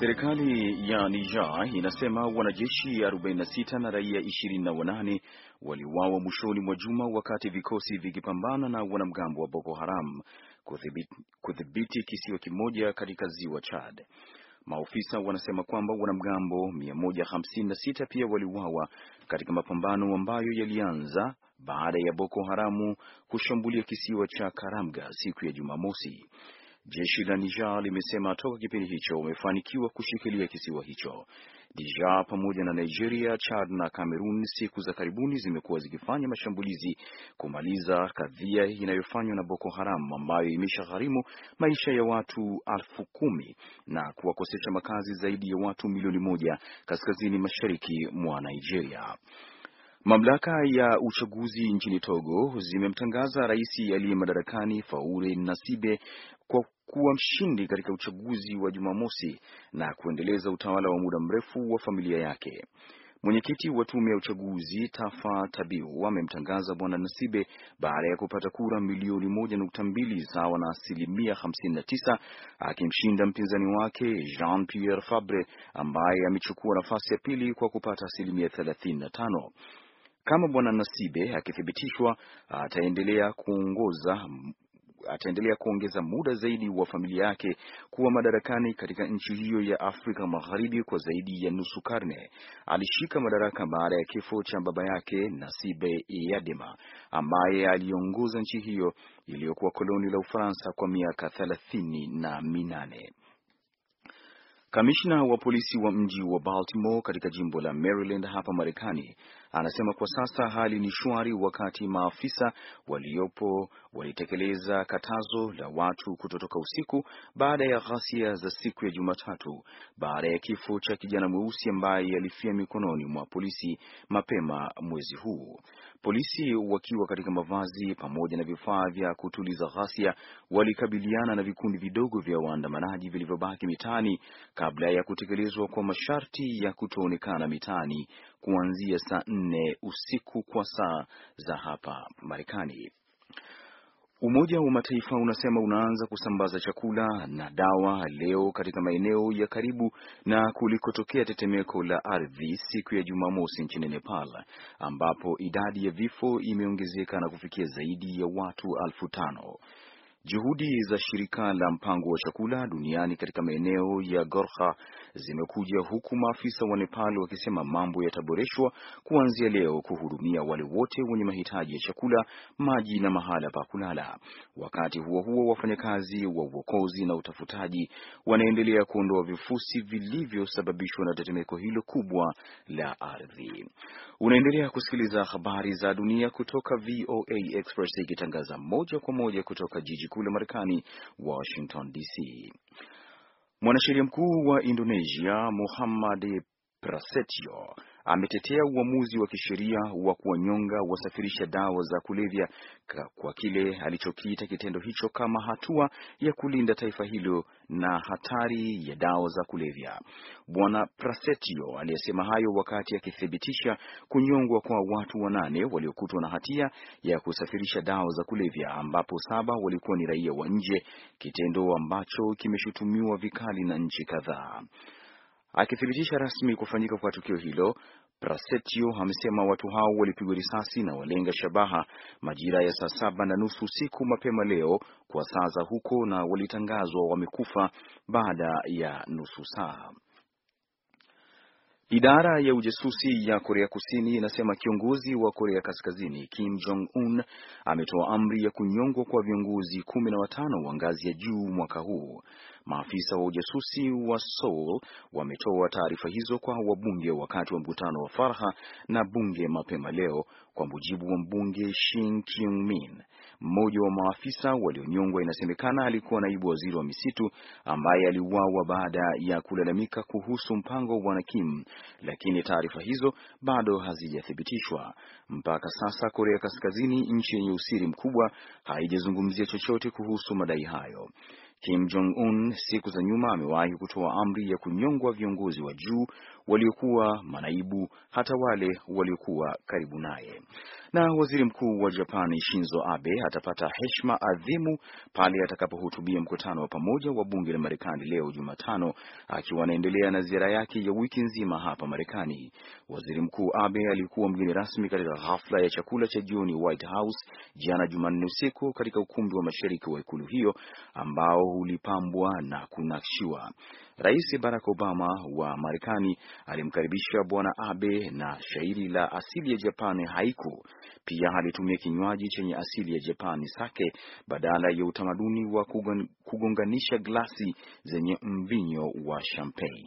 Serikali ya Niger inasema wanajeshi 46 na raia 28 waliuawa mwishoni mwa juma wakati vikosi vikipambana na wanamgambo wa Boko Haram kudhibiti kisiwa kimoja katika ziwa Chad. Maofisa wanasema kwamba wanamgambo 156 pia waliuawa katika mapambano ambayo yalianza baada ya Boko Haramu kushambulia kisiwa cha Karamga siku ya Jumamosi. Jeshi la Niger limesema toka kipindi hicho wamefanikiwa kushikilia kisiwa hicho. Niger pamoja na Nigeria, Chad na Cameroon siku za karibuni zimekuwa zikifanya mashambulizi kumaliza kadhia inayofanywa na Boko Haram ambayo imeshagharimu maisha ya watu elfu kumi na kuwakosesha makazi zaidi ya watu milioni moja kaskazini mashariki mwa Nigeria. Mamlaka ya uchaguzi nchini Togo zimemtangaza rais aliye madarakani Faure Nasibe kwa kuwa mshindi katika uchaguzi wa Jumamosi na kuendeleza utawala wa muda mrefu wa familia yake. Mwenyekiti wa tume ya uchaguzi Tafa Tabiu amemtangaza bwana Nasibe baada ya kupata kura milioni moja nukta mbili sawa na asilimia hamsini na tisa akimshinda mpinzani wake Jean Pierre Fabre ambaye amechukua nafasi ya pili kwa kupata asilimia thelathini na tano. Kama bwana Nasibe akithibitishwa, ataendelea kuongoza ataendelea kuongeza muda zaidi wa familia yake kuwa madarakani katika nchi hiyo ya Afrika Magharibi kwa zaidi ya nusu karne. Alishika madaraka baada ya kifo cha baba yake Nasibe Eyadema ambaye aliongoza nchi hiyo iliyokuwa koloni la Ufaransa kwa miaka thelathini na minane. Kamishna wa polisi wa mji wa Baltimore katika jimbo la Maryland hapa Marekani anasema kwa sasa hali ni shwari, wakati maafisa waliopo walitekeleza katazo la watu kutotoka usiku baada ya ghasia za siku ya Jumatatu baada ya kifo cha kijana mweusi ambaye alifia mikononi mwa polisi mapema mwezi huu. Polisi wakiwa katika mavazi pamoja na vifaa vya kutuliza ghasia walikabiliana na vikundi vidogo vya waandamanaji vilivyobaki mitaani kabla ya kutekelezwa kwa masharti ya kutoonekana mitaani kuanzia saa nne usiku kwa saa za hapa Marekani. Umoja wa Mataifa unasema unaanza kusambaza chakula na dawa leo katika maeneo ya karibu na kulikotokea tetemeko la ardhi siku ya Jumamosi nchini Nepal, ambapo idadi ya vifo imeongezeka na kufikia zaidi ya watu elfu tano. Juhudi za shirika la mpango wa chakula duniani katika maeneo ya Gorkha zimekuja huku maafisa wa Nepal wakisema mambo yataboreshwa kuanzia leo kuhudumia wale wote wenye mahitaji ya chakula, maji na mahala pa kulala. Wakati huo huo, wafanyakazi wa uokozi na utafutaji wanaendelea kuondoa vifusi vilivyosababishwa na tetemeko hilo kubwa la ardhi. Unaendelea kusikiliza habari za dunia kutoka VOA Express ikitangaza moja kwa moja kutoka jiji kuu la Marekani, Washington DC. Mwanasheria mkuu wa Indonesia Muhammad Prasetyo ametetea uamuzi wa kisheria wa kuwanyonga wasafirisha dawa za kulevya kwa kile alichokiita kitendo hicho kama hatua ya kulinda taifa hilo na hatari ya dawa za kulevya. Bwana Prasetyo aliyesema hayo wakati akithibitisha kunyongwa kwa watu wanane waliokutwa na hatia ya kusafirisha dawa za kulevya, ambapo saba walikuwa ni raia wa nje, kitendo ambacho kimeshutumiwa vikali na nchi kadhaa. Akithibitisha rasmi kufanyika kwa tukio hilo, Prasetyo amesema watu hao walipigwa risasi na walenga shabaha majira ya saa saba na nusu usiku mapema leo kwa saa za huko, na walitangazwa wamekufa baada ya nusu saa. Idara ya ujasusi ya Korea Kusini inasema kiongozi wa Korea Kaskazini Kim Jong Un ametoa amri ya kunyongwa kwa viongozi kumi na watano wa ngazi ya juu mwaka huu. Maafisa wa ujasusi wa Seoul wametoa taarifa hizo kwa wabunge wakati wa mkutano wa faragha na bunge mapema leo, kwa mujibu wa mbunge Shin Kyung-min. Mmoja wa maafisa walionyongwa inasemekana alikuwa naibu waziri wa misitu ambaye aliuawa baada ya kulalamika kuhusu mpango wa bwana Kim, lakini taarifa hizo bado hazijathibitishwa. Mpaka sasa Korea Kaskazini, nchi yenye usiri mkubwa, haijazungumzia chochote kuhusu madai hayo. Kim Jong Un siku za nyuma amewahi kutoa amri ya kunyongwa viongozi wa juu waliokuwa manaibu, hata wale waliokuwa karibu naye. Na waziri mkuu wa Japani Shinzo Abe atapata heshima adhimu pale atakapohutubia mkutano wa pamoja wa bunge la Marekani leo Jumatano, akiwa anaendelea na ziara yake ya wiki nzima hapa Marekani. Waziri Mkuu Abe alikuwa mgeni rasmi katika hafla ya chakula cha jioni White House jana Jumanne usiku katika ukumbi wa mashariki wa ikulu hiyo ambao ulipambwa na kunakshiwa. Rais Barack Obama wa Marekani alimkaribisha Bwana Abe na shairi la asili ya Japani haiku. Pia alitumia kinywaji chenye asili ya Japani sake badala ya utamaduni wa kugonganisha glasi zenye mvinyo wa champagne.